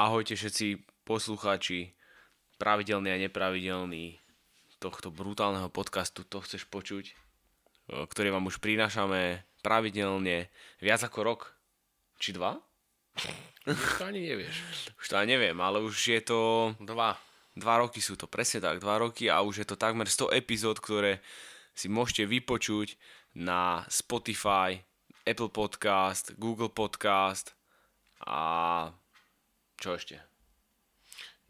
Ahojte všetci poslucháči, pravidelní a nepravidelní tohto brutálneho podcastu To chceš počuť, ktorý vám už prinášame pravidelne viac ako rok. Či dva? Už to ani nevieš. Už to ani neviem, ale už je to... Dva. Dva roky sú to, presne tak, dva roky a už je to takmer 100 epizód, ktoré si môžete vypočuť na Spotify, Apple Podcast, Google Podcast a čo ešte?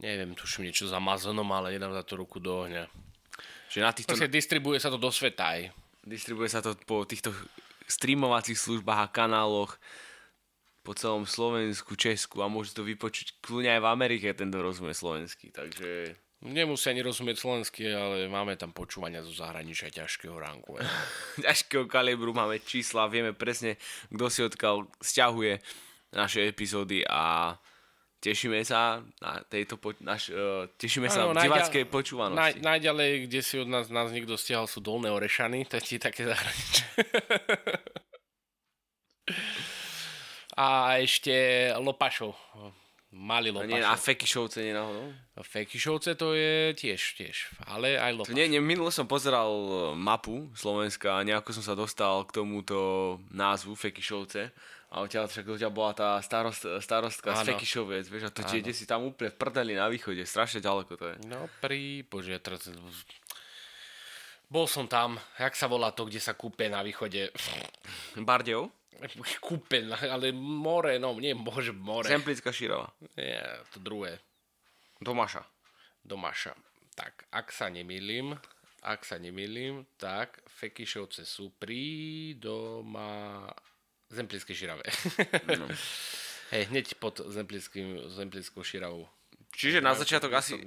Neviem, tuším niečo s Amazonom, ale nedám za to ruku do ohňa. Že na týchto... Proste distribuje sa to do sveta aj. Distribuje sa to po týchto streamovacích službách a kanáloch po celom Slovensku, Česku a môže to vypočuť kľudne aj v Amerike, ten rozumie slovenský, takže... Nemusí ani rozumieť slovensky, ale máme tam počúvania zo zahraničia ťažkého ránku. ťažkého kalibru, máme čísla, vieme presne, kto si odkiaľ stiahuje naše epizódy a tešíme sa na tejto po, naš, uh, tešíme sa v diváckej počúvanosti. Naj, najďalej, kde si od nás, nás niekto stiahol, sú Dolné Orešany, to je také zahraničie. a ešte Lopašov. Mali Lopašov. Nie, a Fekišovce nenáhodou? Fekišovce to je tiež, tiež, ale aj Lopašov. Nie, nie, minule som pozeral mapu Slovenska a nejako som sa dostal k tomuto názvu Fekišovce a odtiaľ, však odtiaľ bola tá starost, starostka z Fekišoviec, vieš, a to ide si tam úplne v prdeli na východe, strašne ďaleko to je. No pri, bože, teraz... Bol som tam, jak sa volá to, kde sa kúpe na východe? Bardejov? Kúpe, ale more, no nie, bože, more. Zemplická šírova. Nie, to druhé. Domaša. Domaša. Tak, ak sa nemýlim, ak sa nemýlim, tak Fekišovce sú pri doma Zemplínskej širave. No. Hej, hneď pod Zemplickou širavou. Čiže na začiatok asi,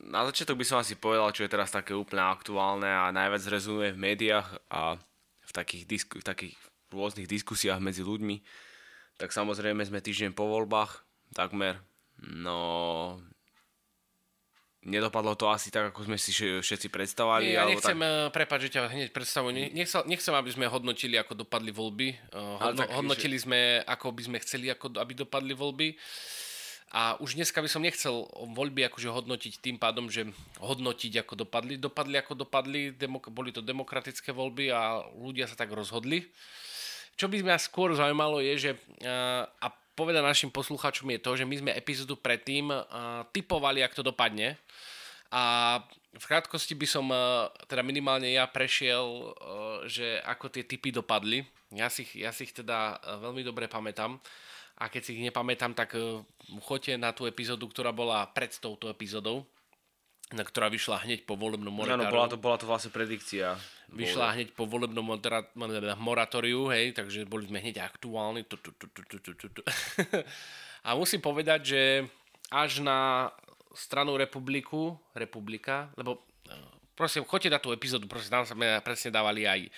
na začiatok by som asi povedal, čo je teraz také úplne aktuálne a najviac rezonuje v médiách a v takých, disku, v takých rôznych diskusiách medzi ľuďmi. Tak samozrejme sme týždeň po voľbách, takmer. No, nedopadlo to asi tak, ako sme si všetci predstavovali. Ja nechcem, tak... Eh, prepáč, že ťa hneď predstavujem, nechcem, nechcem, aby sme hodnotili, ako dopadli voľby. Eh, hodno, tak, hodnotili že... sme, ako by sme chceli, ako, aby dopadli voľby. A už dneska by som nechcel voľby akože hodnotiť tým pádom, že hodnotiť, ako dopadli. Dopadli, ako dopadli, demok- boli to demokratické voľby a ľudia sa tak rozhodli. Čo by mňa skôr zaujímalo je, že uh, a povedať našim poslucháčom je to, že my sme epizódu predtým uh, typovali, ak to dopadne. A v krátkosti by som, uh, teda minimálne ja prešiel, uh, že ako tie typy dopadli. Ja si, ja si ich teda veľmi dobre pamätám. A keď si ich nepamätám, tak uh, choďte na tú epizódu, ktorá bola pred touto epizódou na ktorá vyšla hneď po volebnom moratóriu. Áno, bola to, bola to vlastne predikcia. Vyšla hneď po volebnom moratóriu, hej, takže boli sme hneď aktuálni. A musím povedať, že až na stranu Republiku, Republika, lebo e, prosím, choďte na tú epizódu, prosím, tam sme presne dávali aj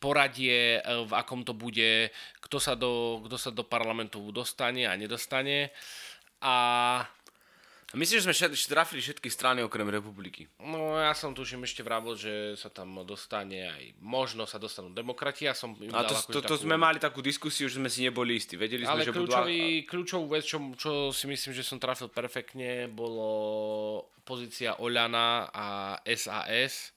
poradie, e, v akom to bude, kto sa do, kto sa do parlamentu dostane a nedostane. A Myslím, že sme všetky, trafili všetky strany okrem republiky. No ja som tuším ešte vravil, že sa tam dostane aj, možno sa dostanú demokrati. Ja som a to, to, to takú... sme mali takú diskusiu, že sme si neboli istí. Vedeli sme, Ale že kľúčový, budú... kľúčovú vec, čo, čo si myslím, že som trafil perfektne, bolo pozícia Oľana a SAS.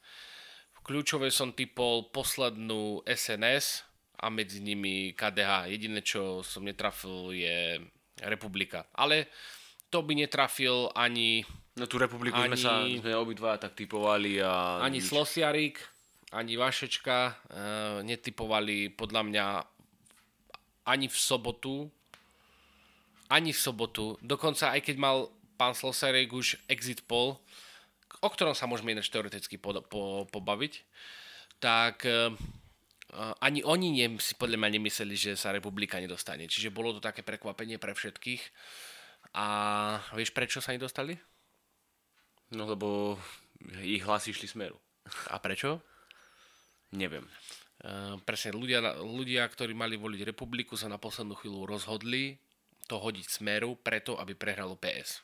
Kľúčové som typol poslednú SNS a medzi nimi KDH. Jediné, čo som netrafil, je Republika. Ale to by netrafil ani... No tú republiku ani, sme sa sme obidva tak typovali a... Ani nič. Slosiarik, ani Vašečka e, netypovali podľa mňa ani v sobotu. Ani v sobotu. Dokonca aj keď mal pán Slosiarik už exit poll, o ktorom sa môžeme ináč teoreticky po, po, pobaviť, tak e, ani oni ne, si podľa mňa nemysleli, že sa republika nedostane. Čiže bolo to také prekvapenie pre všetkých. A vieš, prečo sa nedostali? No lebo ich hlasy išli smeru. A prečo? Neviem. Uh, presne, ľudia, ľudia, ktorí mali voliť republiku, sa na poslednú chvíľu rozhodli to hodiť smeru preto, aby prehralo PS.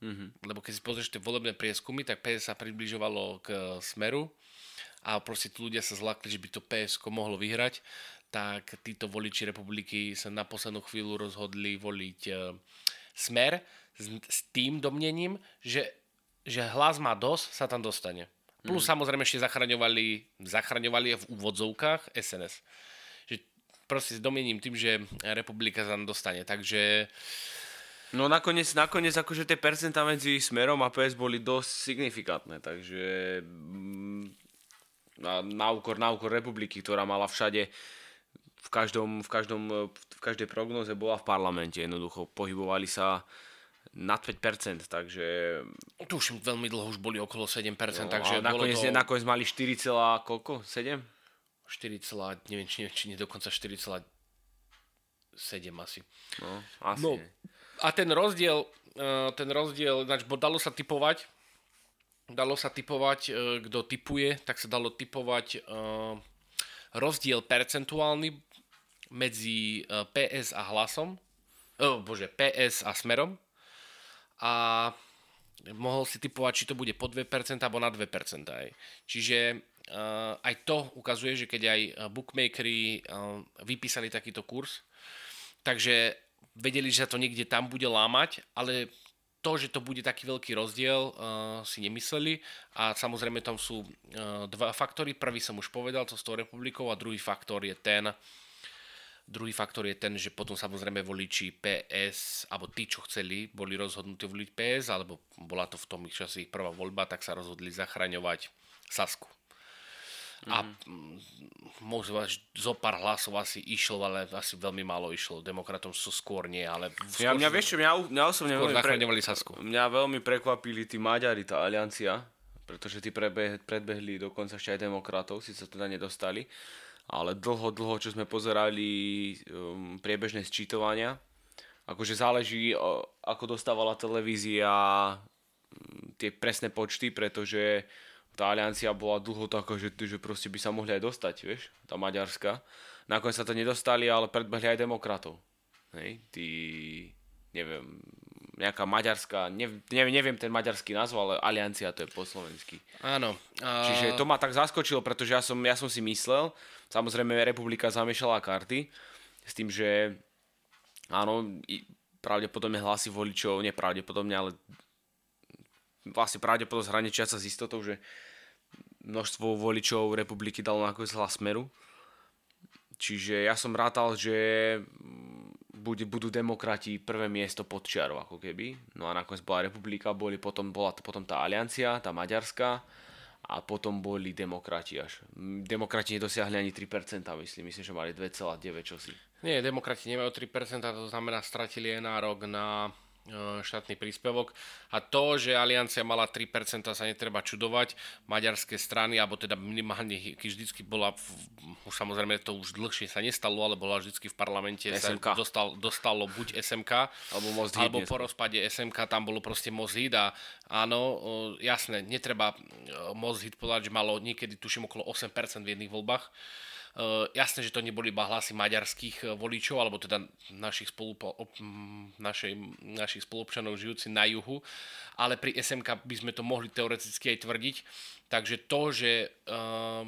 Mm-hmm. Lebo keď si pozrieš tie volebné prieskumy, tak PS sa približovalo k smeru a proste ľudia sa zlakli, že by to PS mohlo vyhrať tak títo voliči republiky sa na poslednú chvíľu rozhodli voliť e, smer s, tým domnením, že, že hlas má dosť, sa tam dostane. Plus mm. samozrejme ešte zachraňovali, zachraňovali v úvodzovkách SNS. Že proste s domiením tým, že republika sa tam dostane. Takže No nakoniec, nakoniec akože tie percentá medzi Smerom a PS boli dosť signifikantné, takže mm, na, na, úkor, na úkor republiky, ktorá mala všade v, každom, v, každom, v každej prognoze bola v parlamente, jednoducho pohybovali sa nad 5%, takže... Tu už veľmi dlho už boli okolo 7%, no, takže nakoniec, to... nakoniec mali 4, koľko? 7? 4, neviem, či, či nie dokonca 4,7 asi. No, asi no, a ten rozdiel, e, ten rozdiel, znači, bo dalo sa typovať, dalo sa typovať, e, kto typuje, tak sa dalo typovať e, rozdiel percentuálny medzi PS a hlasom, oh, bože, PS a smerom a mohol si typovať, či to bude po 2% alebo na 2%. Aj. Čiže uh, aj to ukazuje, že keď aj bookmakery uh, vypísali takýto kurz, takže vedeli, že sa to niekde tam bude lámať, ale to, že to bude taký veľký rozdiel, uh, si nemysleli a samozrejme tam sú uh, dva faktory. Prvý som už povedal, to s tou republikou a druhý faktor je ten, druhý faktor je ten, že potom samozrejme voliči PS, alebo tí, čo chceli, boli rozhodnutí voliť PS, alebo bola to v tom ich čase ich prvá voľba, tak sa rozhodli zachraňovať Sasku. Mm-hmm. A mhm. možno zo pár hlasov asi išlo, ale asi veľmi málo išlo. Demokratom sú skôr nie, ale... Skôr, ja, mňa, vieš čo, mňa, mňa osobne veľmi, pre, Sasku. mňa veľmi prekvapili tí Maďari, tá aliancia, pretože tí prebe, predbehli dokonca ešte aj demokratov, si sa teda nedostali, ale dlho, dlho, čo sme pozerali um, priebežné sčítovania, akože záleží, ako dostávala televízia um, tie presné počty, pretože tá aliancia bola dlho taká, že, že proste by sa mohli aj dostať, vieš, tá maďarská. Nakoniec sa to nedostali, ale predbehli aj demokratov. Hej, tí, neviem, nejaká maďarská, neviem, neviem ten maďarský názov, ale aliancia to je po slovensky. Áno. A... Čiže to ma tak zaskočilo, pretože ja som, ja som si myslel, samozrejme republika zamiešala karty s tým, že áno, pravdepodobne hlasy voličov, nepravdepodobne, ale vlastne pravdepodobne hraničiaca s istotou, že množstvo voličov republiky dalo nakoniec hlas Smeru. Čiže ja som rátal, že bude, budú demokrati prvé miesto pod čiarou, ako keby. No a nakoniec bola republika, boli potom, bola to potom tá aliancia, tá maďarská a potom boli demokrati až. Demokrati nedosiahli ani 3%, myslím, myslím, že mali 2,9 čosi. Nie, demokrati nemajú 3%, to znamená, stratili aj nárok na štátny príspevok. A to, že Aliancia mala 3%, sa netreba čudovať. Maďarské strany, alebo teda minimálne vždycky bola, v, samozrejme to už dlhšie sa nestalo, ale bola vždycky v parlamente, SMK. sa dostal, dostalo buď SMK, alebo, Most alebo po rozpade SMK tam bolo proste Mozhid a áno, jasné, netreba e, Mozhid povedať, že malo niekedy tuším okolo 8% v jedných voľbách jasné, že to neboli iba hlasy maďarských uh, voličov, alebo teda našich, spolupo, našej, našich spolupčanov žijúci na juhu, ale pri SMK by sme to mohli teoreticky aj tvrdiť. Takže to, že uh,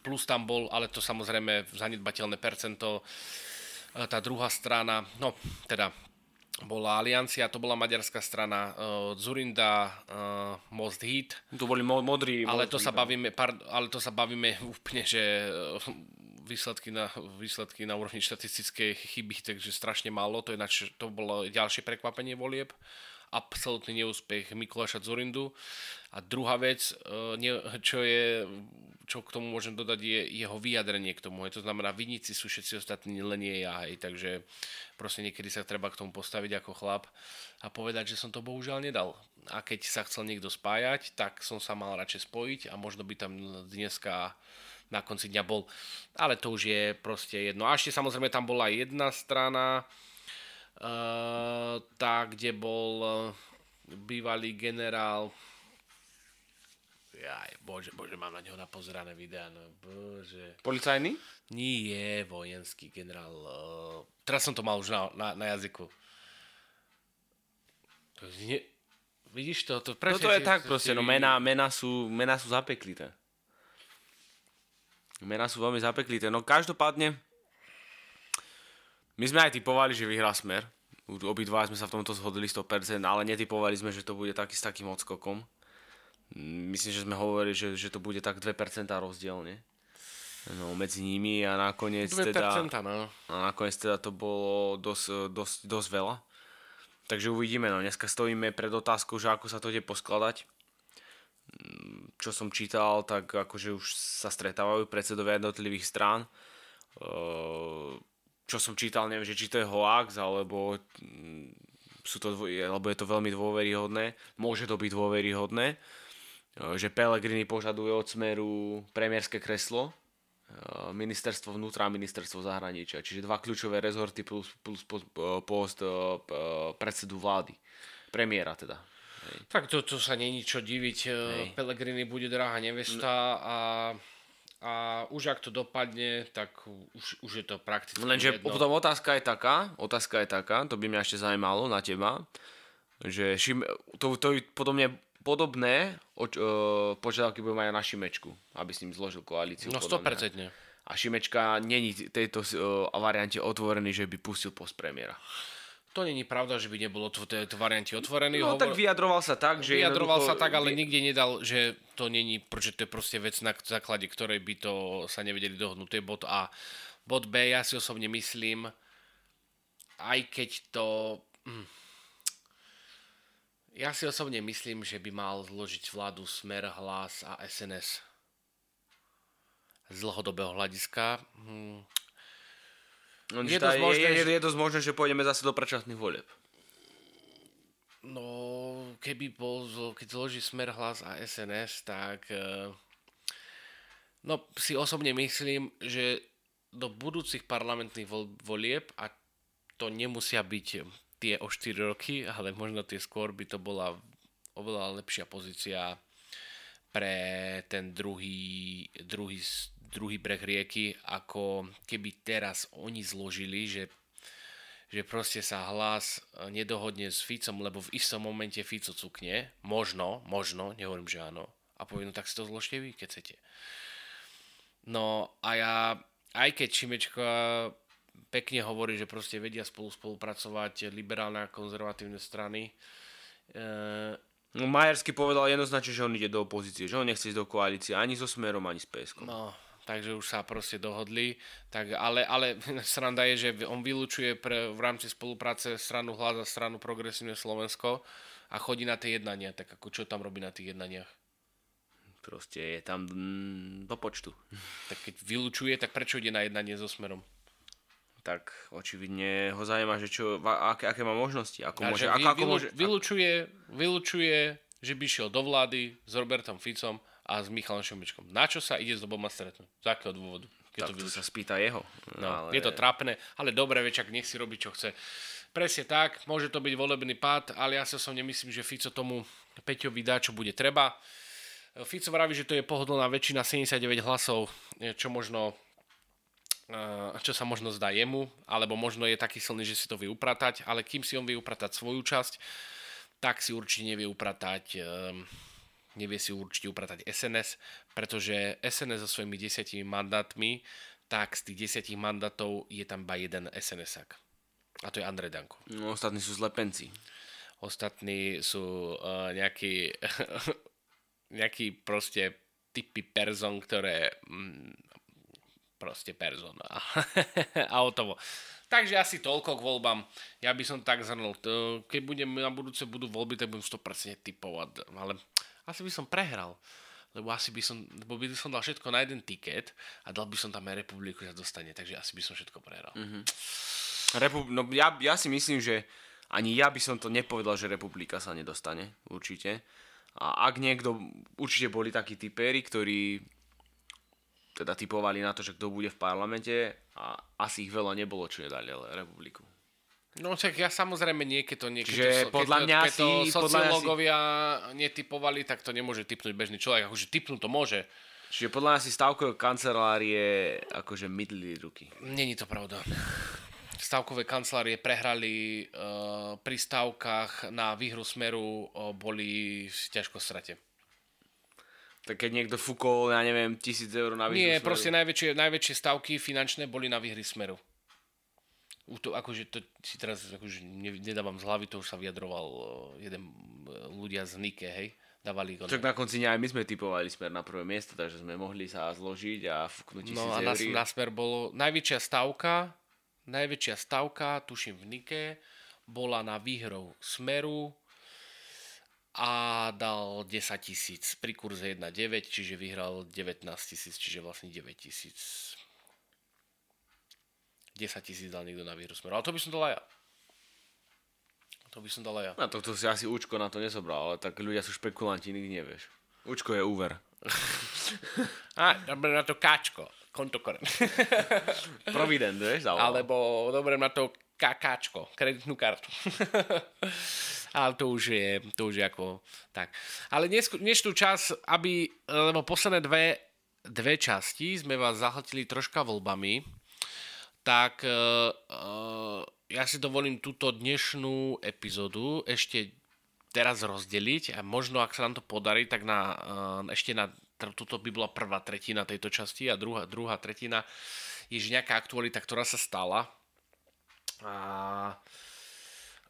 plus tam bol, ale to samozrejme zanedbateľné percento, tá druhá strana, no teda bola Aliancia, to bola maďarská strana, uh, Zurinda, uh, Most Hit. To boli mo- modrí. Ale to, sa bavíme, pard, ale to sa bavíme úplne, že uh, výsledky na, výsledky na úrovni štatistickej chyby, takže strašne málo. To, je nač, to bolo ďalšie prekvapenie volieb. Absolutný neúspech Mikuláša Zurindu. A druhá vec, ne, čo je čo k tomu môžem dodať, je jeho vyjadrenie k tomu. To znamená, vinníci sú všetci ostatní, len nie ja. Hej. Takže proste niekedy sa treba k tomu postaviť ako chlap a povedať, že som to bohužiaľ nedal. A keď sa chcel niekto spájať, tak som sa mal radšej spojiť a možno by tam dneska na konci dňa bol. Ale to už je proste jedno. A ešte samozrejme tam bola jedna strana, uh, tá, kde bol uh, bývalý generál Jaj, bože, bože, mám na neho napozerané videá, no bože. Policajný? Nie, vojenský generál. Uh, teraz som to mal už na, na, na jazyku. To nie, vidíš to? to no to je tak proste, no mená, mená, sú, mená sú zapeklité. Mená sú veľmi zapeklité. No každopádne, my sme aj typovali, že vyhrá Smer. Obidva sme sa v tomto zhodli 100%, ale netypovali sme, že to bude taký s takým odskokom. Myslím, že sme hovorili, že, že to bude tak 2% rozdielne. No, medzi nimi a nakoniec 2%, teda, no. a nakoniec teda to bolo dosť, dosť, dosť veľa. Takže uvidíme, no dneska stojíme pred otázkou, že ako sa to ide poskladať. Mm, čo som čítal, tak akože už sa stretávajú predsedovia jednotlivých strán. Čo som čítal, neviem, že či to je hoax, alebo mm, sú to, alebo je to veľmi dôveryhodné. Môže to byť dôveryhodné, že Pellegrini požaduje od Smeru premiérske kreslo, Eh, ministerstvo vnútra a ministerstvo zahraničia. Čiže dva kľúčové rezorty plus, plus post eh, predsedu vlády. Premiéra teda. Hej. Tak to, to sa není čo diviť. Eh, Hej. Pellegrini bude drahá nevesta a, a už ak to dopadne, tak už, už je to prakticky Lenže jedno. potom otázka je taká, otázka je taká, to by mňa ešte zaujímalo na teba, že šim, to, to podobne podobné oč, uh, požiadavky budú mať aj na Šimečku, aby s ním zložil koalíciu. No 100%. A Šimečka není tejto uh, variante otvorený, že by pustil post premiéra. To není pravda, že by nebolo v tejto variante otvorený. No Hovor... tak vyjadroval sa tak, že... Vyjadroval sa tak, ale nikde nedal, že to není, pretože to je proste vec, na základe ktorej by to sa nevedeli dohodnúť. To je bod A. Bod B, ja si osobne myslím, aj keď to... Hm, ja si osobne myslím, že by mal zložiť vládu Smer, Hlas a SNS. Z dlhodobého hľadiska. Hm. No, je, dosť možné, je, je, je dosť možné, že pôjdeme zase do predčasných volieb. No, keby bol, keď zloží Smer, Hlas a SNS, tak eh, no, si osobne myslím, že do budúcich parlamentných volieb, a to nemusia byť tie o 4 roky, ale možno tie skôr by to bola oveľa lepšia pozícia pre ten druhý, druhý, druhý breh rieky, ako keby teraz oni zložili, že, že proste sa hlas nedohodne s Ficom, lebo v istom momente Fico cukne, možno, možno, nehovorím, že áno, a poviem, no tak si to zložte vy, keď chcete. No a ja, aj keď Šimečka pekne hovorí, že proste vedia spolu spolupracovať liberálne a konzervatívne strany. E... No Majersky povedal jednoznačne, že on ide do opozície, že on nechce ísť do koalície ani so Smerom, ani s PSK. No, takže už sa proste dohodli. Tak, ale, ale sranda je, že on vylúčuje pre, v rámci spolupráce stranu Hlas a stranu Progresívne Slovensko a chodí na tie jednania. Tak ako čo tam robí na tých jednaniach? Proste je tam mm, do počtu. Tak keď vylúčuje, tak prečo ide na jednanie so Smerom? Tak očividne ho zaujíma, že čo, aké, aké má možnosti. Ako môže, ako, ako môže, vylučuje, vylučuje, že by šiel do vlády s Robertom Ficom a s Michalom Šumičkom. Na čo sa ide s oboma stretnúť? Z akého dôvodu? Keď tak to, to sa spýta jeho. No, ale... Je to trápne, ale dobre, večak nech si robí, čo chce. Presne tak, môže to byť volebný pád, ale ja sa som nemyslím, že Fico tomu Peťovi dá, čo bude treba. Fico vraví, že to je pohodlná väčšina 79 hlasov, čo možno čo sa možno zdá jemu, alebo možno je taký silný, že si to vie upratať, ale kým si on vie upratať svoju časť, tak si určite nevie upratať ehm, nevie si určite upratať SNS, pretože SNS so svojimi desiatimi mandátmi, tak z tých desiatich mandátov je tam iba jeden SNSak. A to je Andrej Danko. No, ostatní sú zlepenci. Ostatní sú uh, nejakí, nejaký proste typy person, ktoré mm, proste persona. a o toho. Takže asi toľko k voľbám. Ja by som tak zhrnul. Keď budem na budúce budú voľby, tak budem 100% typovať. Ale asi by som prehral. Lebo asi by som, lebo by som dal všetko na jeden tiket a dal by som tam aj republiku, že dostane. Takže asi by som všetko prehral. Mm-hmm. Repub- no ja, ja si myslím, že ani ja by som to nepovedal, že republika sa nedostane. Určite. A ak niekto, určite boli takí typéri, ktorí teda typovali na to, že kto bude v parlamente a asi ich veľa nebolo, čo nedali ale republiku. No však ja samozrejme nie, keď to nie, keď to, podľa mňa keď to si, sociológovia si... netypovali, tak to nemôže typnúť bežný človek. Akože typnúť to môže. Čiže podľa mňa si stavkové kancelárie akože mydli ruky. Není to pravda. Stavkové kancelárie prehrali uh, pri stavkách na výhru smeru uh, boli v ťažko strate. Tak keď niekto fúkol, ja neviem, tisíc eur na výhru Nie, smeru. proste najväčšie, najväčšie stavky finančné boli na výhry smeru. to, akože to si teraz akože nedávam z hlavy, to už sa vyjadroval jeden ľudia z Nike, hej, dávali Čak na konci aj my sme typovali smer na prvé miesto, takže sme mohli sa zložiť a fúknuť No a na, na smer bolo najväčšia stavka, najväčšia stavka, tuším v Nike, bola na výhrou smeru a dal 10 tisíc pri kurze 1,9, čiže vyhral 19 tisíc, čiže vlastne 9 tisíc. 10 tisíc dal niekto na výhru smeru, ale to by som dal aj ja. To by som dal aj ja. Na to, to si asi účko na to nezobral, ale tak ľudia sú špekulanti, nikdy nevieš. Účko je úver. A, dobre na to káčko. Kontokorent. Provident, vieš? Zavolal. Alebo dobre na to kakáčko, kreditnú kartu. ale to už je, to už je ako tak. Ale dnes, dnešnú čas, aby, lebo posledné dve, dve časti sme vás zahltili troška voľbami, tak uh, ja si dovolím túto dnešnú epizódu ešte teraz rozdeliť a možno ak sa nám to podarí, tak na, eh, ešte na toto by bola prvá tretina tejto časti a druhá, druhá tretina je nejaká aktualita, ktorá sa stala. A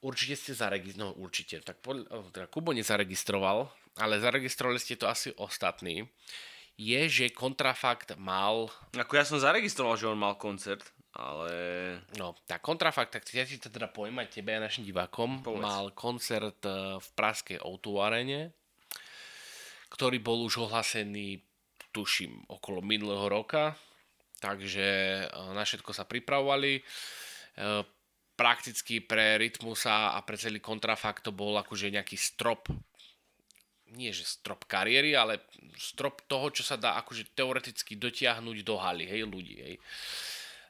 určite ste zaregistrovali, no určite, tak pod, teda Kubo nezaregistroval, ale zaregistrovali ste to asi ostatní. Je, že Kontrafakt mal... Ako ja som zaregistroval, že on mal koncert ale... No, tá kontrafakt, tak ja si to teda poviem aj tebe a našim divákom. Povedz. Mal koncert e, v Praskej O2 arene, ktorý bol už ohlasený, tuším, okolo minulého roka, takže e, na všetko sa pripravovali. E, prakticky pre Rytmusa a pre celý kontrafakt to bol akože nejaký strop nie že strop kariéry, ale strop toho, čo sa dá akože teoreticky dotiahnuť do haly, hej, ľudí, hej.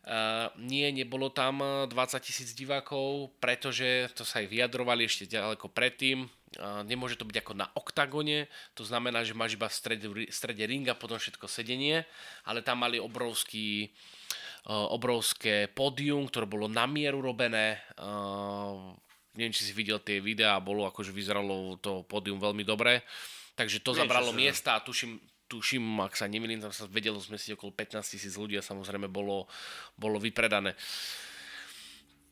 Uh, nie, nebolo tam 20 tisíc divákov, pretože to sa aj vyjadrovali ešte ďaleko predtým. Uh, nemôže to byť ako na oktagone, to znamená, že máš iba v strede, v strede ringa, potom všetko sedenie, ale tam mali obrovský, uh, obrovské pódium, ktoré bolo na mieru robené. Uh, neviem, či si videl tie videá, bolo akože vyzeralo to pódium veľmi dobre. Takže to Nie, zabralo miesta a tuším, tuším, ak sa nemýlim, tam sa vedelo zmestiť okolo 15 tisíc ľudí a samozrejme bolo, bolo vypredané.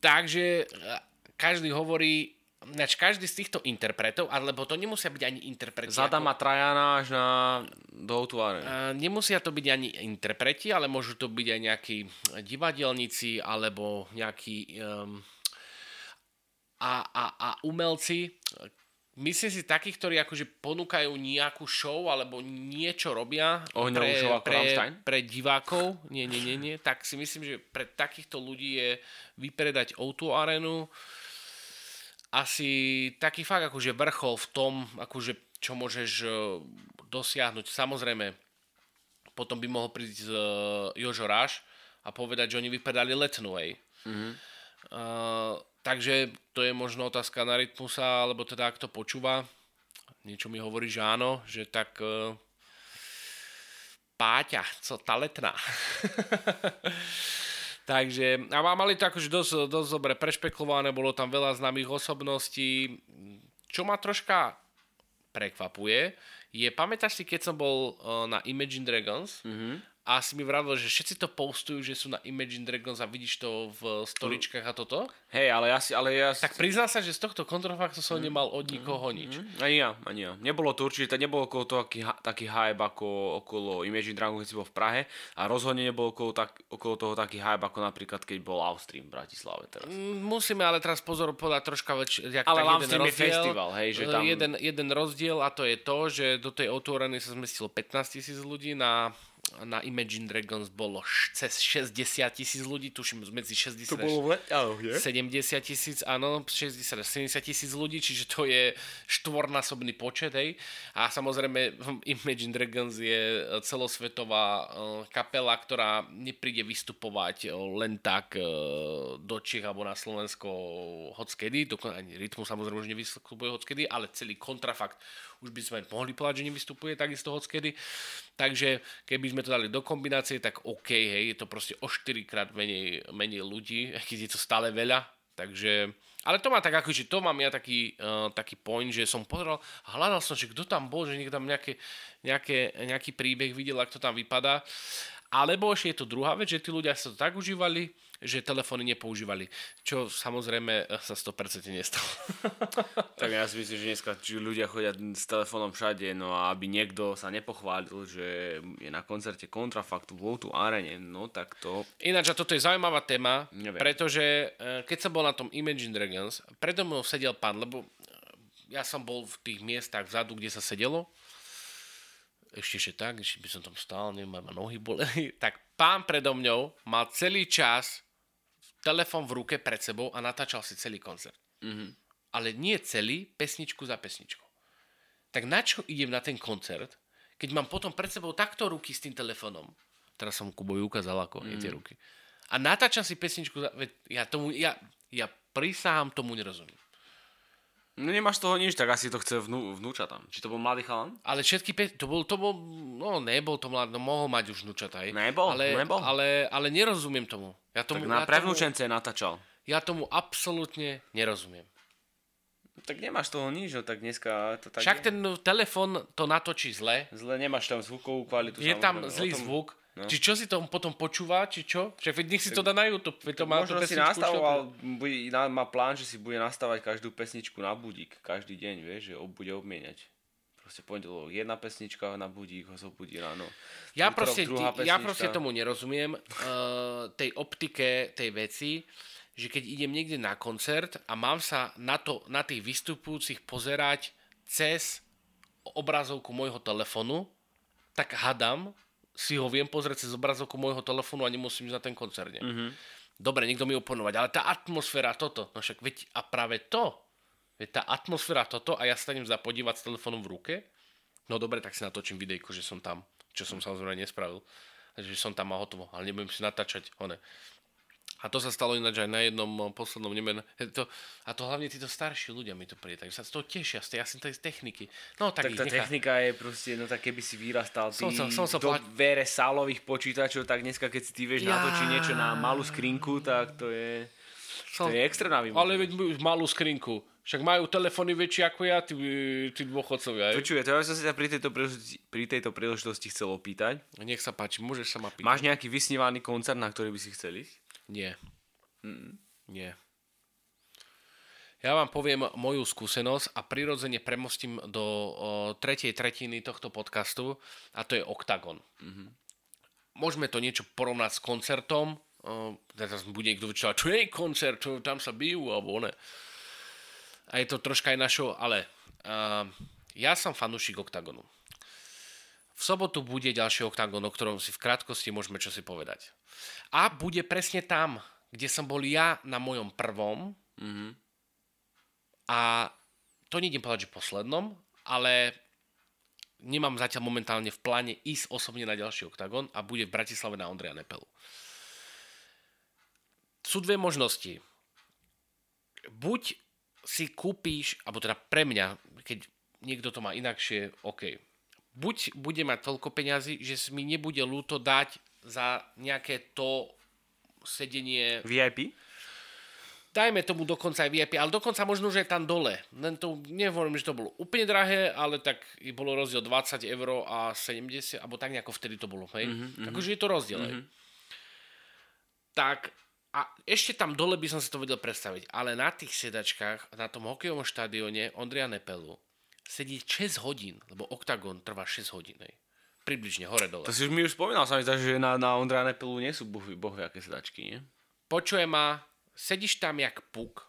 Takže každý hovorí, Nač každý z týchto interpretov, alebo to nemusia byť ani interpreti. Zadama ako... Trajana až na do uh, Nemusia to byť ani interpreti, ale môžu to byť aj nejakí divadelníci, alebo nejakí um, a, a, a umelci, Myslím si takých, ktorí akože ponúkajú nejakú show alebo niečo robia pre, pre, pre divákov, nie, nie, nie, nie, tak si myslím, že pre takýchto ľudí je vypredať O2 arenu asi taký fakt akože vrchol v tom, akože čo môžeš e, dosiahnuť. Samozrejme, potom by mohol prísť uh, Jožo Ráš a povedať, že oni vypredali letnú, Mm-hmm. Uh, Takže to je možno otázka na Rytmusa, alebo teda ak to počúva, niečo mi hovorí, že áno, že tak uh, Páťa, co tá letná. Takže, a mali to akože dosť, dosť dobre prešpeklované, bolo tam veľa známych osobností. Čo ma troška prekvapuje, je, pamätáš si, keď som bol uh, na Imagine Dragons mm-hmm a si mi vravil, že všetci to postujú, že sú na Imagine Dragons a vidíš to v storičkách a toto. Hej, ale ja si... Ale ja si... Tak prizná sa, že z tohto kontrafaktu som mm. nemal od nikoho mm. nič. Mm. Ani ja, ani ja. Nebolo to určite, nebolo okolo toho taký, taký hype ako okolo Imagine Dragons, keď si bol v Prahe a rozhodne nebolo okolo, tak, okolo toho taký hype ako napríklad keď bol Outstream v Bratislave teraz. Mm, musíme ale teraz pozor podať troška väčšie. Ale rozdiel, je festival, hej, že tam... Jeden, jeden rozdiel a to je to, že do tej otvorenej sa zmestilo 15 tisíc ľudí na na Imagine Dragons bolo cez 60 tisíc ľudí, tuším medzi 60 to bolo oh, yeah. 70 tisíc, áno, 60 70 tisíc ľudí, čiže to je štvornásobný počet, hej. A samozrejme Imagine Dragons je celosvetová uh, kapela, ktorá nepríde vystupovať uh, len tak do Čech alebo na Slovensko hockedy, dokonca ani Rytmu samozrejme už nevystupuje hockedy, ale celý kontrafakt už by sme mohli povedať, že nevystupuje takisto hockedy. Takže keby sme to dali do kombinácie, tak OK, hej, je to proste o 4 krát menej, menej ľudí, keď je to stále veľa. Takže, ale to má tak ako, že to mám ja taký, uh, taký point, že som pozeral, hľadal som, že kto tam bol, že niekto tam nejaké, nejaké, nejaký príbeh videl, ako to tam vypadá. Alebo ešte je to druhá vec, že tí ľudia sa to tak užívali, že telefóny nepoužívali. Čo samozrejme sa 100% nestalo. tak ja si myslím, že dneska ľudia chodia s telefónom všade, no a aby niekto sa nepochválil, že je na koncerte kontrafaktu v o Arene, no tak to... Ináč, a toto je zaujímavá téma, Neviem. pretože e, keď som bol na tom Imagine Dragons, predo mnou sedel pán, lebo e, ja som bol v tých miestach vzadu, kde sa sedelo, ešte ešte tak, ešte by som tam stál, neviem, ma nohy boleli, tak pán predo mňou mal celý čas telefon v ruke pred sebou a natáčal si celý koncert. Mm-hmm. Ale nie celý, pesničku za pesničkou. Tak na čo idem na ten koncert, keď mám potom pred sebou takto ruky s tým telefónom? Teraz som Kubovi ukázal, ako mm. je tie mhm. ruky. A natáčam si pesničku, za... ja, tomu, ja, ja prísahám, tomu nerozumiem. No nemáš toho nič, tak asi to chce vnú, vnúča tam. Či to bol mladý chalan? Ale všetky, pe- to bol, to bol, no nebol to mladý, no mohol mať už vnúčata, aj. Nebol, ale, nebol. Ale, ale nerozumiem tomu. Ja tomu tak na ja prevnúčence tomu, natáčal. Ja tomu absolútne nerozumiem. Tak nemáš toho nič, no tak dneska to tak Však je. ten telefon to natočí zle. Zle, nemáš tam zvukovú kvalitu. Je tam zlý tom... zvuk No. Či čo si to potom počúva, či čo? Veď nech si to dá na YouTube. To má Možno si nastavoval, bude, má plán, že si bude nastavať každú pesničku na budík. Každý deň, vieš, že bude obmieniať. Proste pondelok jedna pesnička na budík, ho zobudí ráno. Ja proste, ja proste tomu nerozumiem, uh, tej optike, tej veci, že keď idem niekde na koncert a mám sa na, to, na tých vystupujúcich pozerať cez obrazovku môjho telefonu, tak hadam, si ho viem pozrieť cez obrazovku môjho telefónu a nemusím ísť na ten koncert. Mm-hmm. Dobre, niekto mi oponovať, ale tá atmosféra toto, no však veď a práve to, veď tá atmosféra toto a ja sa idem zapodívať s telefónom v ruke, no dobre, tak si natočím videjko, že som tam, čo som samozrejme nespravil, že som tam a hotovo, ale nebudem si natáčať, one, a to sa stalo ináč aj na jednom eh, poslednom nemen. To, a to hlavne títo starší ľudia mi to príde, takže sa z toho tešia, z tej, asi tej techniky. No, tak, tak tá nechá... technika je proste, no tak keby si vyrastal som, som, som do pla... vere sálových počítačov, tak dneska keď si ty vieš ja... natočiť niečo na malú skrinku, tak to je, som... to je extrémna výmožnosť. Ale veď malú skrinku. Však majú telefóny väčšie ako ja, tí, tí dôchodcovia. Počuje, to ja som sa pri tejto, príležitosti, pri tejto príležitosti chcel opýtať. Nech sa páči, môžeš sa ma pýtať. Máš nejaký vysnívaný koncert, na ktorý by si chcel ísť? Nie. Mm. Nie. Ja vám poviem moju skúsenosť a prirodzene premostím do o, tretej tretiny tohto podcastu a to je Octagon. Mm-hmm. Môžeme to niečo porovnať s koncertom. O, teraz bude niekto vyčovať, čo je koncert, čo tam sa bijú, alebo ne. A je to troška aj našo, ale uh, ja som fanúšik Octagonu. V sobotu bude ďalší Octagon, o ktorom si v krátkosti môžeme čosi povedať. A bude presne tam, kde som bol ja na mojom prvom mm-hmm. a to nejdem povedať, že poslednom, ale nemám zatiaľ momentálne v pláne ísť osobne na ďalší oktagon a bude v Bratislave na Ondreja Nepelu. Sú dve možnosti. Buď si kúpíš, alebo teda pre mňa, keď niekto to má inakšie, OK. Buď bude mať toľko peňazí, že mi nebude ľúto dať za nejaké to sedenie... VIP? Dajme tomu dokonca aj VIP, ale dokonca možno, že je tam dole. Len to nehovorím, že to bolo úplne drahé, ale tak bolo rozdiel 20 eur a 70, alebo tak nejako vtedy to bolo. Hej? Mm-hmm, Takže je to rozdiel. Mm-hmm. Tak a ešte tam dole by som si to vedel predstaviť, ale na tých sedačkách, na tom hokejovom štadióne Ondria Nepelu sedí 6 hodín, lebo OKTAGON trvá 6 hodín. Hej. Približne, hore dole. To si už mi už spomínal, sa mi zdá, že na, na Ondra Nepelu nie sú bohy, bohy aké sedačky, nie? Počuje ma, sedíš tam jak puk,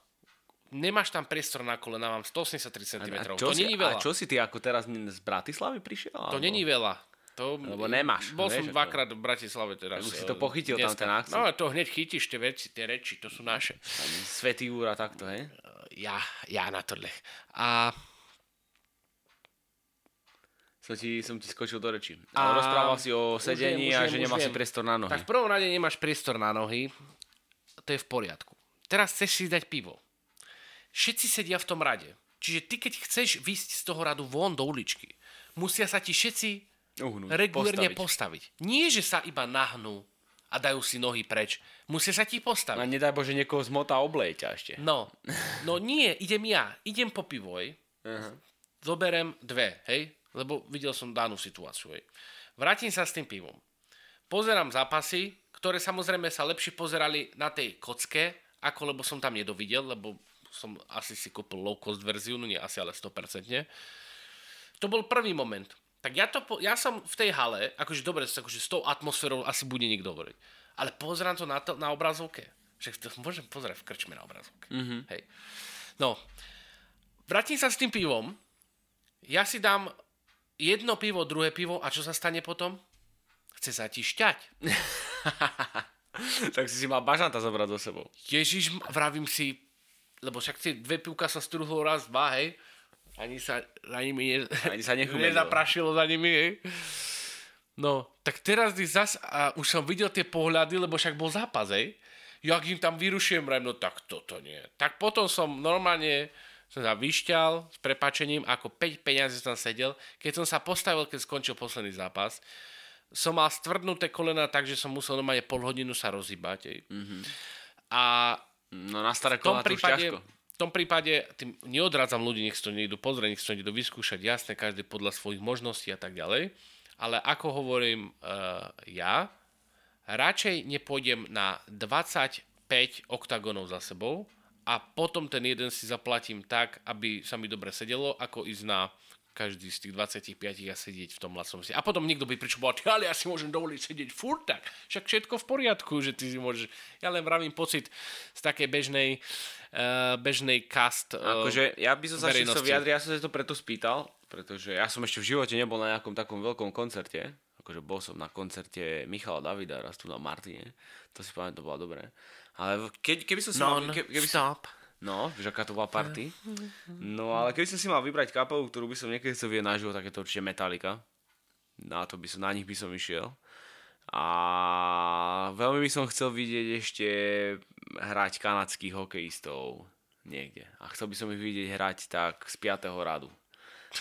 nemáš tam priestor na kolena, mám 183 cm. A, a to si, není veľa. A čo si ty ako teraz z Bratislavy prišiel? To alebo? není veľa. To, Lebo nemáš. Bol som dvakrát v Bratislave teraz. Už si to pochytil dneska. tam ten akcent. No to hneď chytíš tie veci, tie reči, to sú naše. Svetý úra takto, hej? Ja, ja na tohle. A som ti, som ti skočil do reči. A rozprával si o sedení a že nemáš si priestor na nohy. Tak v prvom rade nemáš priestor na nohy. To je v poriadku. Teraz chceš si dať pivo. Všetci sedia v tom rade. Čiže ty, keď chceš vysť z toho radu von do uličky, musia sa ti všetci Uhnúť, regulérne postaviť. postaviť. Nie, že sa iba nahnú a dajú si nohy preč. Musia sa ti postaviť. A nedaj Bože, niekoho zmotá obleje ešte. No, no nie, idem ja. Idem po pivoj, uh-huh. zoberem dve, hej? Lebo videl som danú situáciu. Hej. Vrátim sa s tým pivom. pozerám zápasy, ktoré samozrejme sa lepšie pozerali na tej kocke, ako lebo som tam nedovidel, lebo som asi si kúpil low cost verziu, no nie asi, ale 100%. To bol prvý moment. Tak ja, to, po, ja som v tej hale, akože dobre, akože s tou atmosférou asi bude niekto hovoriť. Ale pozerám to na, to, na obrazovke. Však to môžem pozerať v krčme na obrazovke. Mm-hmm. Hej. No, vrátim sa s tým pivom. Ja si dám jedno pivo, druhé pivo a čo sa stane potom? Chce sa ti šťať. tak si si mal bažanta zobrať do sebou. Ježiš, vravím si, lebo však tie dve pivka sa strúhol raz, dva, hej. Ani sa za nimi ne, Ani sa nezaprašilo za nimi, hej. No, tak teraz zas, a už som videl tie pohľady, lebo však bol zápas, hej. Jak im tam vyrušujem, no tak toto nie. Tak potom som normálne som sa vyšťal s prepačením, ako 5 peňazí som sedel. Keď som sa postavil, keď skončil posledný zápas, som mal stvrdnuté kolena tak, že som musel normálne pol hodinu sa rozhýbať. Mm-hmm. A no na staré kolena to už ťažko v tom prípade tým neodrádzam ľudí, nech to niekto pozrie, nech to niekto vyskúšať, jasne, každý podľa svojich možností a tak ďalej. Ale ako hovorím uh, ja, radšej nepôjdem na 25 oktagonov za sebou a potom ten jeden si zaplatím tak, aby sa mi dobre sedelo, ako ísť na každý z tých 25 a sedieť v tom lacnom A potom niekto by pričo povedal, ale ja si môžem dovoliť sedieť furt tak. Však všetko v poriadku, že ty si môžeš... Ja len vravím pocit z takej bežnej, uh, bežnej cast uh, Akože ja by som sa ešte vyjadriť, ja som sa to preto spýtal, pretože ja som ešte v živote nebol na nejakom takom veľkom koncerte. Akože bol som na koncerte Michala Davida raz tu na Martine. To si pamätám, to bolo dobré. Ale keď, keby som si non, mal... Keby, keby stop. Som, No, že aká to bola party. No ale keby som si mal vybrať kapelu, ktorú by som niekedy chcel vidieť naživo, tak je to určite Metallica. Na, to by som, na nich by som išiel. A veľmi by som chcel vidieť ešte hrať kanadských hokejistov niekde. A chcel by som ich vidieť hrať tak z 5. radu.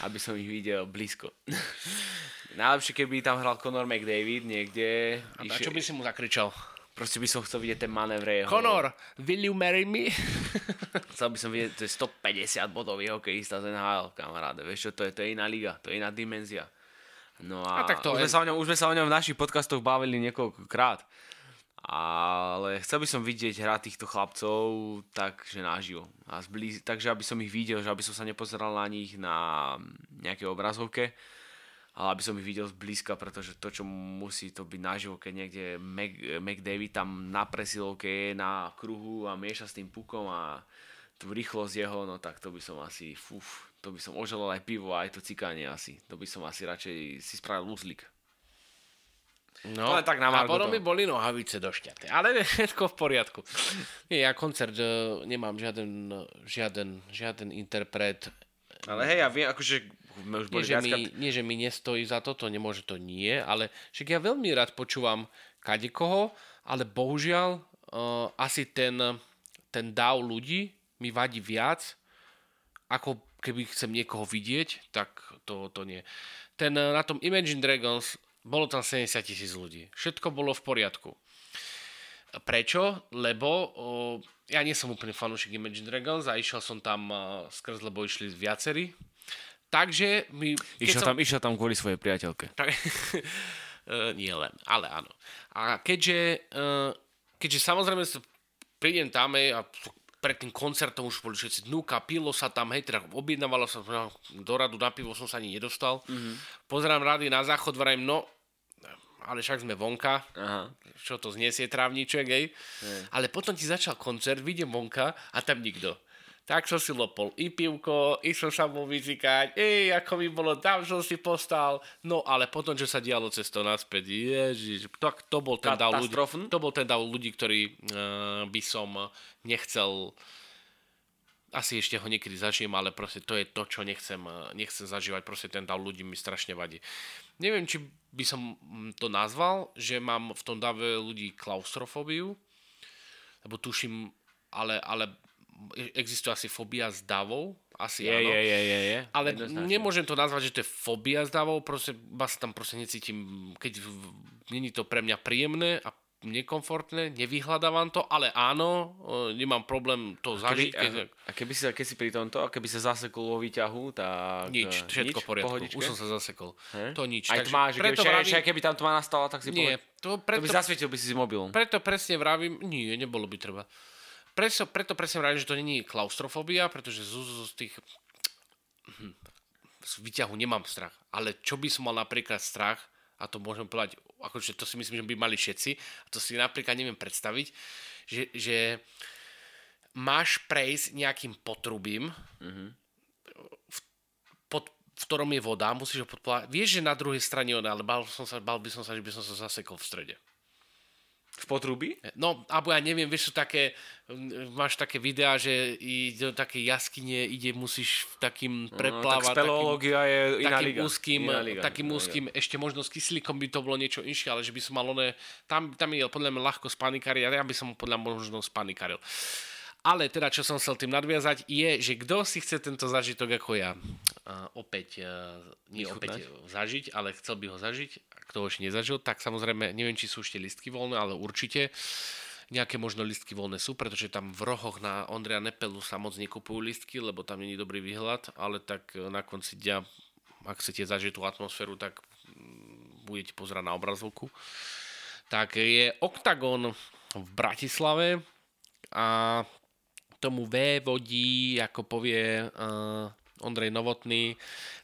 Aby som ich videl blízko. Najlepšie, keby tam hral Conor McDavid niekde. A išiel... čo by si mu zakričal? Proste by som chcel vidieť ten manévr jeho. Conor, will you marry me? chcel by som vidieť, to je 150 bodový hokejista z NHL, kamaráde. Vieš čo, to je, to je iná liga, to je iná dimenzia. No a, a tak to už, je... sme sa o ňom, už sme sa o ňom v našich podcastoch bavili niekoľkokrát. Ale chcel by som vidieť hrať týchto chlapcov takže naživo. A zblíz, takže aby som ich videl, že aby som sa nepozeral na nich na nejakej obrazovke, ale aby som ich videl zblízka, pretože to, čo musí to byť naživo, keď niekde Mac, McDavid tam na presilovke je na kruhu a mieša s tým pukom a tú rýchlosť jeho, no tak to by som asi, fuf, to by som oželal aj pivo a aj to cikanie asi. To by som asi radšej si spravil úzlik. No, ale tak na a potom by boli nohavice došťaté. Ale všetko v poriadku. Nie, ja koncert uh, nemám žiaden, žiaden, žiaden interpret. Ale hej, ja viem, akože už nie, že mi, nie, že mi nestojí za to, to nemôže to nie, ale však ja veľmi rád počúvam kadekoho, ale bohužiaľ uh, asi ten, ten dáv ľudí mi vadí viac, ako keby chcem niekoho vidieť, tak to, to nie. Ten, uh, na tom Imagine Dragons bolo tam 70 tisíc ľudí. Všetko bolo v poriadku. Prečo? Lebo uh, ja nie som úplne fanúšik Imagine Dragons a išiel som tam uh, skrz, lebo išli viacerí Takže my... Išiel, som... tam, išiel tam kvôli svojej priateľke. Tak, uh, nie len, ale áno. A keďže, uh, keďže samozrejme prídem tam a pred tým koncertom už boli všetci dnúka, pilo sa tam, hej, teda objednávalo sa, do radu na pivo som sa ani nedostal. Mm-hmm. Pozerám rady na záchod, vrajím, no, ale však sme vonka, Aha. čo to zniesie trávniček, hej. Ale potom ti začal koncert, vidím vonka a tam nikto tak som si lopol i pivko, i som sa bol vyzikať, ej, ako mi bolo, tam som si postal, no ale potom, čo sa dialo cestou naspäť, ježiš, to, to bol ten dav ľudí, to bol ten dav ľudí, ktorý uh, by som nechcel asi ešte ho niekedy zažijem, ale proste to je to, čo nechcem, nechcem zažívať, proste ten dav ľudí mi strašne vadí. Neviem, či by som to nazval, že mám v tom dave ľudí klaustrofóbiu, lebo tuším, ale, ale existuje asi fobia z davov, asi je, áno. Je, je, je, je. Ale nemôžem to nazvať, že to je fobia z davov, proste, ba sa tam proste necítim, keď není to pre mňa príjemné a nekomfortné, nevyhľadávam to, ale áno, nemám problém to zažiť. Keby, keď... A keby si, keď si pri tomto, a keby sa zasekol vo výťahu, tak... Nič, všetko nič, v poriadku, pohodičke? už som sa zasekol. He? To nič. Aj tma, že keby, vravím... keby tam tma nastala, tak si Nie, to, preto, to by zasvietil by si si mobilom. Preto presne vravím, nie, nebolo by treba. Preto, preto presne vravím, že to není klaustrofobia, pretože z, z tých... Hm, z výťahu nemám strach. Ale čo by som mal napríklad strach, a to môžem povedať, akože to si myslím, že by mali všetci, a to si napríklad neviem predstaviť, že, že máš prejsť nejakým potrubím, mm-hmm. v, pod, v ktorom je voda, musíš ho podplávať. Vieš, že na druhej strane ona, ale bal, som sa, bal by som sa, že by som sa zasekol v strede. V potrubí? No, alebo ja neviem, vieš, sú také, máš také videá, že ide do také jaskyne, ide, musíš takým preplávať. No, tak je iná takým liga. úzkým, iná liga. takým iná úzkým, liga. ešte možno s kyslíkom by to bolo niečo inšie, ale že by som mal one, tam, tam je podľa mňa ľahko spanikariť, ja by som podľa možno spanikaril. Ale teda, čo som chcel tým nadviazať, je, že kto si chce tento zažitok ako ja? Uh, opäť, uh, nie opäť zažiť, ale chcel by ho zažiť, kto ho ešte nezažil, tak samozrejme, neviem, či sú ešte listky voľné, ale určite. Nejaké možno listky voľné sú, pretože tam v rohoch na Ondreja Nepelu sa moc nekupujú listky, lebo tam není dobrý výhľad, ale tak e, na konci dňa, ak chcete zažiť tú atmosféru, tak mm, budete pozerať na obrazovku. Tak je Octagon v Bratislave a tomu V vodí, ako povie uh, Ondrej Novotný,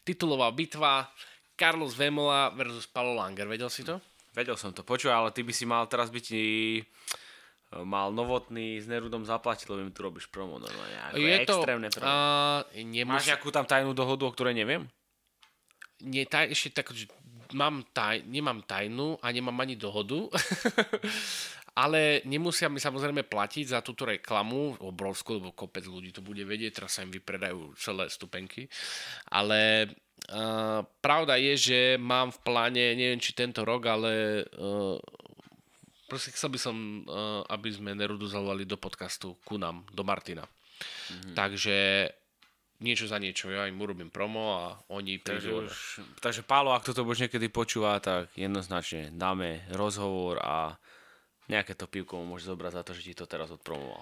titulová bitva Carlos Vemola versus Paulo Langer. Vedel si to? Vedel som to. Počuj, ale ty by si mal teraz byť eh, mal novotný s Nerudom mi tu robíš promo normálne. Ako je to, extrémne promo. Uh, nemus... Máš nejakú tam tajnú dohodu, o ktorej neviem? Nie, taj, ešte tak, že mám taj, nemám tajnú a nemám ani dohodu. ale nemusia mi samozrejme platiť za túto reklamu, obrovskú, lebo kopec ľudí to bude vedieť, teraz sa im vypredajú celé stupenky, ale uh, pravda je, že mám v pláne, neviem či tento rok, ale uh, proste chcel by som, uh, aby sme Nerudu zavolali do podcastu ku nám, do Martina. Mm-hmm. Takže niečo za niečo, ja im urobím promo a oni. Takže, už, takže Pálo, ak toto už niekedy počúva, tak jednoznačne dáme rozhovor a nejaké to pivko môže zobrať za to, že ti to teraz odpromoval.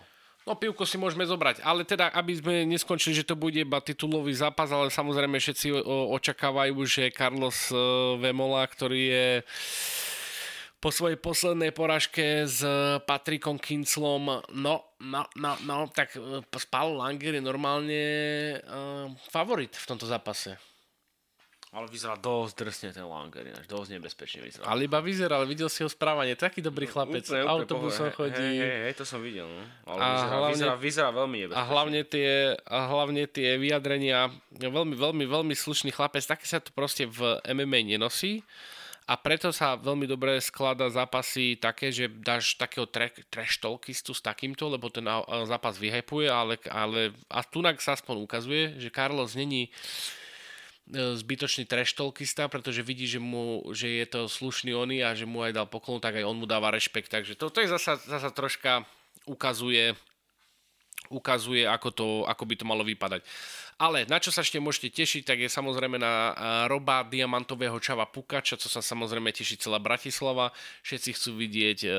No pivko si môžeme zobrať, ale teda, aby sme neskončili, že to bude iba titulový zápas, ale samozrejme všetci očakávajú, že Carlos e, Vemola, ktorý je po svojej poslednej poražke s Patrikom Kinclom, no, no, no, no, tak e, Paul Langer je normálne uh, favorit v tomto zápase. Ale vyzerá dosť drsne ten Langer, ináč dosť nebezpečne vyzerá. Ale iba vyzerá, ale videl si ho správanie, taký dobrý no, chlapec, úplne, úplne autobusom chodí. Hej, hej, hej, to som videl, no. Ale a vyzerá, hlavne, vyzerá, vyzerá veľmi nebezpečne. A hlavne tie, a hlavne tie vyjadrenia, veľmi, veľmi, veľmi slušný chlapec, také sa to proste v MMA nenosí. A preto sa veľmi dobre sklada zápasy také, že dáš takého tre- trash talkistu s takýmto, lebo ten zápas vyhypuje, ale, ale a tunak sa aspoň ukazuje, že Carlos není E, zbytočný treštolkista, pretože vidí, že, mu, že je to slušný oný a že mu aj dal poklon, tak aj on mu dáva rešpekt. Takže toto je zasa, zasa troška ukazuje, ukazuje ako, to, ako by to malo vypadať. Ale na čo sa ešte môžete tešiť, tak je samozrejme na e, roba diamantového čava Pukača, čo sa samozrejme teší celá Bratislava. Všetci chcú vidieť uh,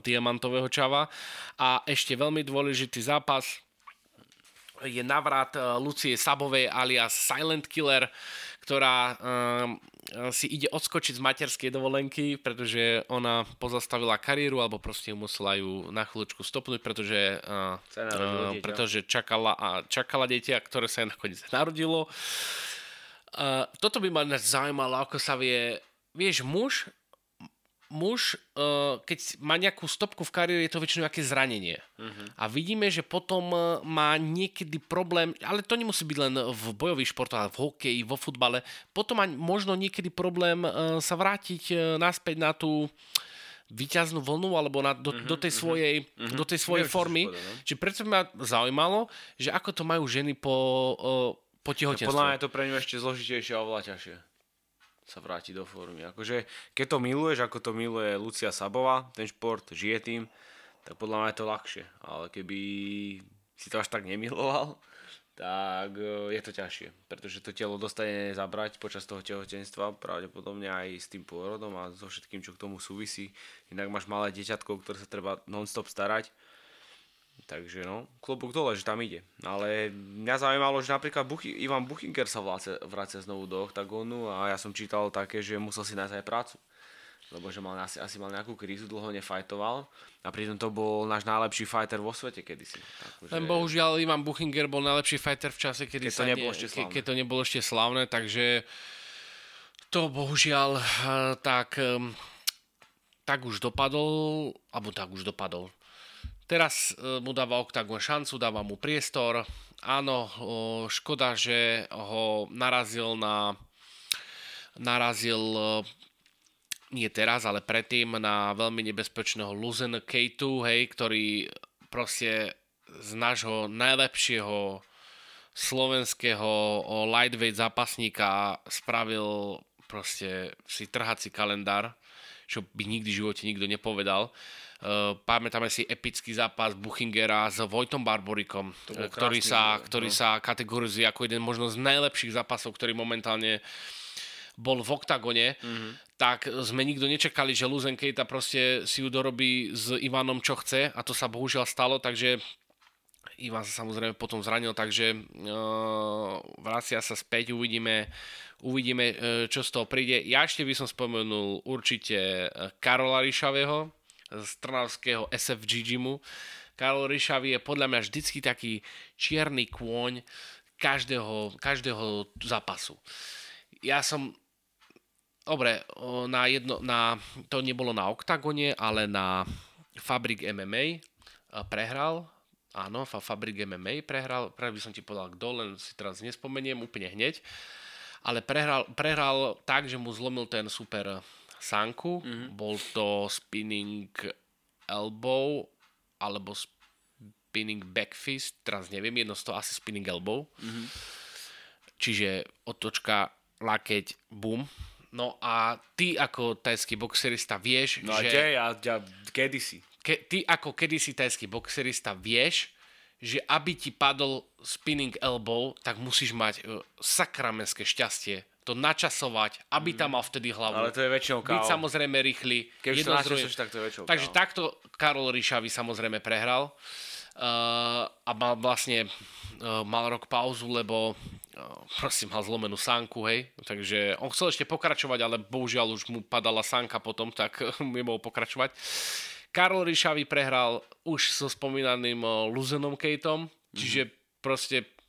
diamantového čava. A ešte veľmi dôležitý zápas, je navrat eh, Lucie Sabovej alias Silent Killer, ktorá um, si ide odskočiť z materskej dovolenky, pretože ona pozastavila kariéru alebo proste musela ju na chvíľučku stopnúť, pretože, uh, uh, pretože čakala, a čakala dieťa, ktoré sa nakoniec narodilo. Uh, toto by ma zaujímalo, ako sa vie, vieš, muž muž, uh, keď má nejakú stopku v kariére, je to väčšinou nejaké zranenie. Uh-huh. A vidíme, že potom uh, má niekedy problém, ale to nemusí byť len v bojových športoch, ale v hokeji, vo futbale, potom má možno niekedy problém uh, sa vrátiť naspäť na tú vyťaznú vlnu alebo na, do, uh-huh, do tej svojej, uh-huh. do tej svojej Neviem, formy. Povedal, Čiže preto ma zaujímalo, že ako to majú ženy po, po tehotenstve. Podľa mňa je to pre ňu ešte zložitejšie a oveľa ťažšie sa vráti do formy. Akože, keď to miluješ, ako to miluje Lucia Sabová, ten šport, žije tým, tak podľa mňa je to ľahšie. Ale keby si to až tak nemiloval, tak e, je to ťažšie, pretože to telo dostane zabrať počas toho tehotenstva, pravdepodobne aj s tým pôrodom a so všetkým, čo k tomu súvisí. Inak máš malé dieťatko, ktoré sa treba non-stop starať. Takže no, klobúk dole, že tam ide. Ale mňa zaujímalo, že napríklad Buchy, Ivan Buchinger sa vracia znovu do oktagónu a ja som čítal také, že musel si nájsť aj prácu lebo že mal asi, asi mal nejakú krízu, dlho nefajtoval a pritom to bol náš najlepší fighter vo svete kedysi. Takže... Len bohužiaľ Ivan Buchinger bol najlepší fighter v čase, kedy keď to nebolo ešte slavné. Keď to nebolo ešte slavné, takže to bohužiaľ eh, tak, tak už dopadol, alebo tak už dopadol. Teraz eh, mu dáva Octagon šancu, dáva mu priestor. Áno, škoda, že ho narazil na narazil eh, nie teraz, ale predtým na veľmi nebezpečného Luzen K2, hej, ktorý proste z nášho najlepšieho slovenského lightweight zápasníka spravil proste si trhací kalendár, čo by nikdy v živote nikto nepovedal. Uh, pamätáme si epický zápas Buchingera s Vojtom Barborikom, ktorý, sa, ktorý no. sa kategorizuje ako jeden možno z najlepších zápasov, ktorý momentálne bol v oktagone, mm-hmm. tak sme nikto nečakali, že Luzen Keita proste si ju dorobí s Ivanom čo chce a to sa bohužiaľ stalo, takže Ivan sa samozrejme potom zranil, takže uh, vracia sa späť, uvidíme, uvidíme, čo z toho príde. Ja ešte by som spomenul určite Karola Ríšavého z Trnavského SFG gymu. Karol Ríšavý je podľa mňa vždycky taký čierny kôň každého, každého zápasu. Ja som Dobre, na jedno, na, to nebolo na Octagone, ale na Fabrik MMA prehral. Áno, Fabrik MMA prehral. Práve by som ti povedal kto, len si teraz nespomeniem úplne hneď. Ale prehral, prehral tak, že mu zlomil ten super sanku. Mm-hmm. Bol to spinning elbow alebo spinning backfist, teraz neviem, jedno z toho asi spinning elbow. Mm-hmm. Čiže otočka, lakeť, boom, No a ty ako tajský boxerista vieš, no že... No a ja, ja kedysi. Ke, ty ako kedysi tajský boxerista vieš, že aby ti padol spinning elbow, tak musíš mať uh, sakramenské šťastie to načasovať, aby tam mhm. mal vtedy hlavu. Ale to je väčšinou. Byť samozrejme rýchly. Keď to načasuješ, tak to je väčšinou Takže kávo. takto Karol Ríšavy samozrejme prehral. Uh, a mal vlastne uh, mal rok pauzu, lebo prosím, mal zlomenú sánku, hej, takže on chcel ešte pokračovať, ale bohužiaľ už mu padala sánka potom, tak nemohol pokračovať. Karol Ríšavý prehral už so spomínaným Luzenom Kejtom, čiže mm-hmm. proste mm,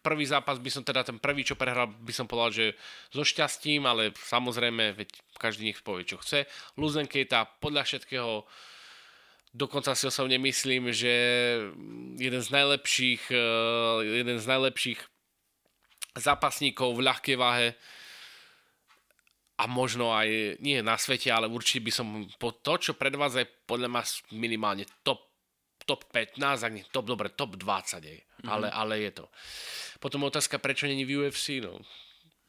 prvý zápas by som teda, ten prvý, čo prehral, by som povedal, že so šťastím, ale samozrejme, veď každý nech povie, čo chce. Luzen Kejta podľa všetkého Dokonca si osobne myslím, že jeden z najlepších, jeden z najlepších zápasníkov v ľahkej váhe a možno aj, nie na svete, ale určite by som po to, čo predvádza, podľa mňa minimálne top, top 15, ak nie top, dobre, top 20 aj. Mm-hmm. Ale, ale je to. Potom otázka, prečo není v UFC, no.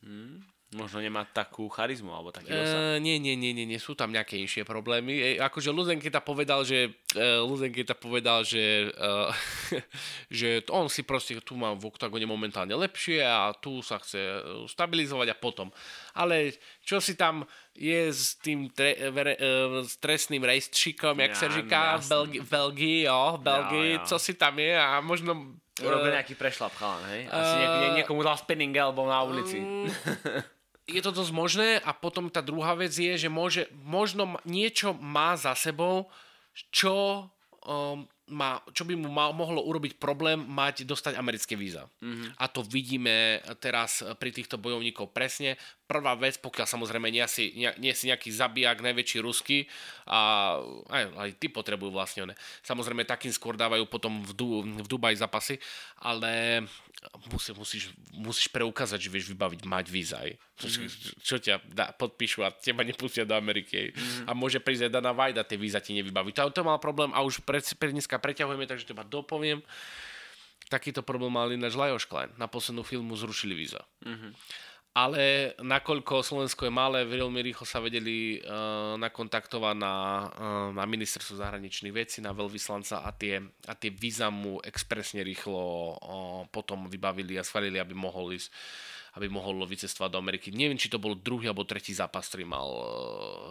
Mm. Možno nemá takú charizmu alebo taký Uh, nie, nie, nie, nie, nie, sú tam nejaké inšie problémy. E, akože Luzenketa povedal, že uh, Luzenketa povedal, že, uh, že on si proste tu má v oktagone momentálne lepšie a tu sa chce stabilizovať a potom. Ale čo si tam je s tým tre, vere, uh, s trestným rejstříkom, jak ja, sa říká v Belgii, Belgii, jo, v Belgii, ja, ja. co si tam je a možno Urobil nejaký prešlap, chalan, hej? Asi uh, niekomu dal spinning elbow na ulici. Um, je to dosť možné a potom tá druhá vec je, že môže, možno niečo má za sebou, čo um, má, čo by mu ma, mohlo urobiť problém mať, dostať americké víza. Mm-hmm. A to vidíme teraz pri týchto bojovníkov presne. Prvá vec, pokiaľ samozrejme nie si, nie, nie si nejaký zabijak, najväčší rusky, a aj, aj ty potrebujú vlastne one. Samozrejme takým skôr dávajú potom v, du, v Dubaji zapasy, ale musí, musíš, musíš preukázať, že vieš vybaviť, mať víza. Mm-hmm. Čo ťa dá, podpíšu a teba nepustia do Ameriky. Mm-hmm. A môže prísť aj Dana Vajda, tie víza ti nevybaví. To, to mal problém a už pre, pre dneska preťahujeme, takže teba dopoviem. Takýto problém mal ináč Lajos Klein. Na poslednú filmu zrušili víza. Mm-hmm. Ale nakoľko Slovensko je malé, veľmi rýchlo sa vedeli uh, nakontaktovať na, uh, na ministerstvo zahraničných vecí, na veľvyslanca a tie, a tie víza mu expresne rýchlo uh, potom vybavili a schválili, aby mohol ísť aby mohol vycestovať do Ameriky. Neviem, či to bol druhý alebo tretí zápas, ktorý mal,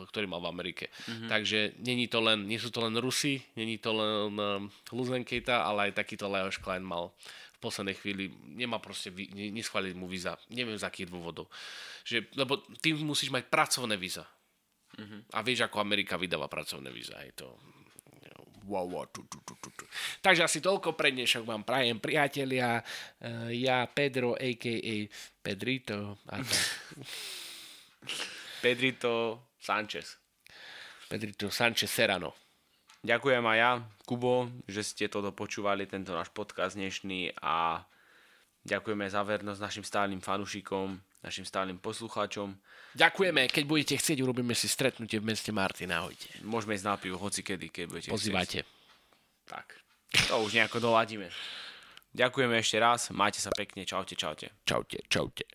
ktorý mal v Amerike. Mm-hmm. Takže není to len, nie sú to len Rusi, není to len um, Luzenkejta, ale aj takýto Leoš Klein mal v poslednej chvíli, nemá proste, neschválili mu víza. Neviem z akých dôvodov. Že, lebo ty musíš mať pracovné víza. Mm-hmm. A vieš, ako Amerika vydáva pracovné víza. Je to... Wow, wow, tu, tu, tu, tu. Takže asi toľko pre dnešok vám prajem, priatelia. Uh, ja, Pedro, a.k.a. Pedrito. A Pedrito Sanchez. Pedrito Sanchez Serrano. Ďakujem aj ja, Kubo, že ste toto počúvali, tento náš podcast dnešný a ďakujeme za vernosť našim stálym fanúšikom, našim stálym poslucháčom. Ďakujeme, keď budete chcieť, urobíme si stretnutie v meste Martin, ahojte. Môžeme ísť na pivo, hoci kedy, keď budete Pozývajte. chcieť. Tak, to už nejako doladíme. Ďakujeme ešte raz, majte sa pekne, čaute, čaute. Čaute, čaute.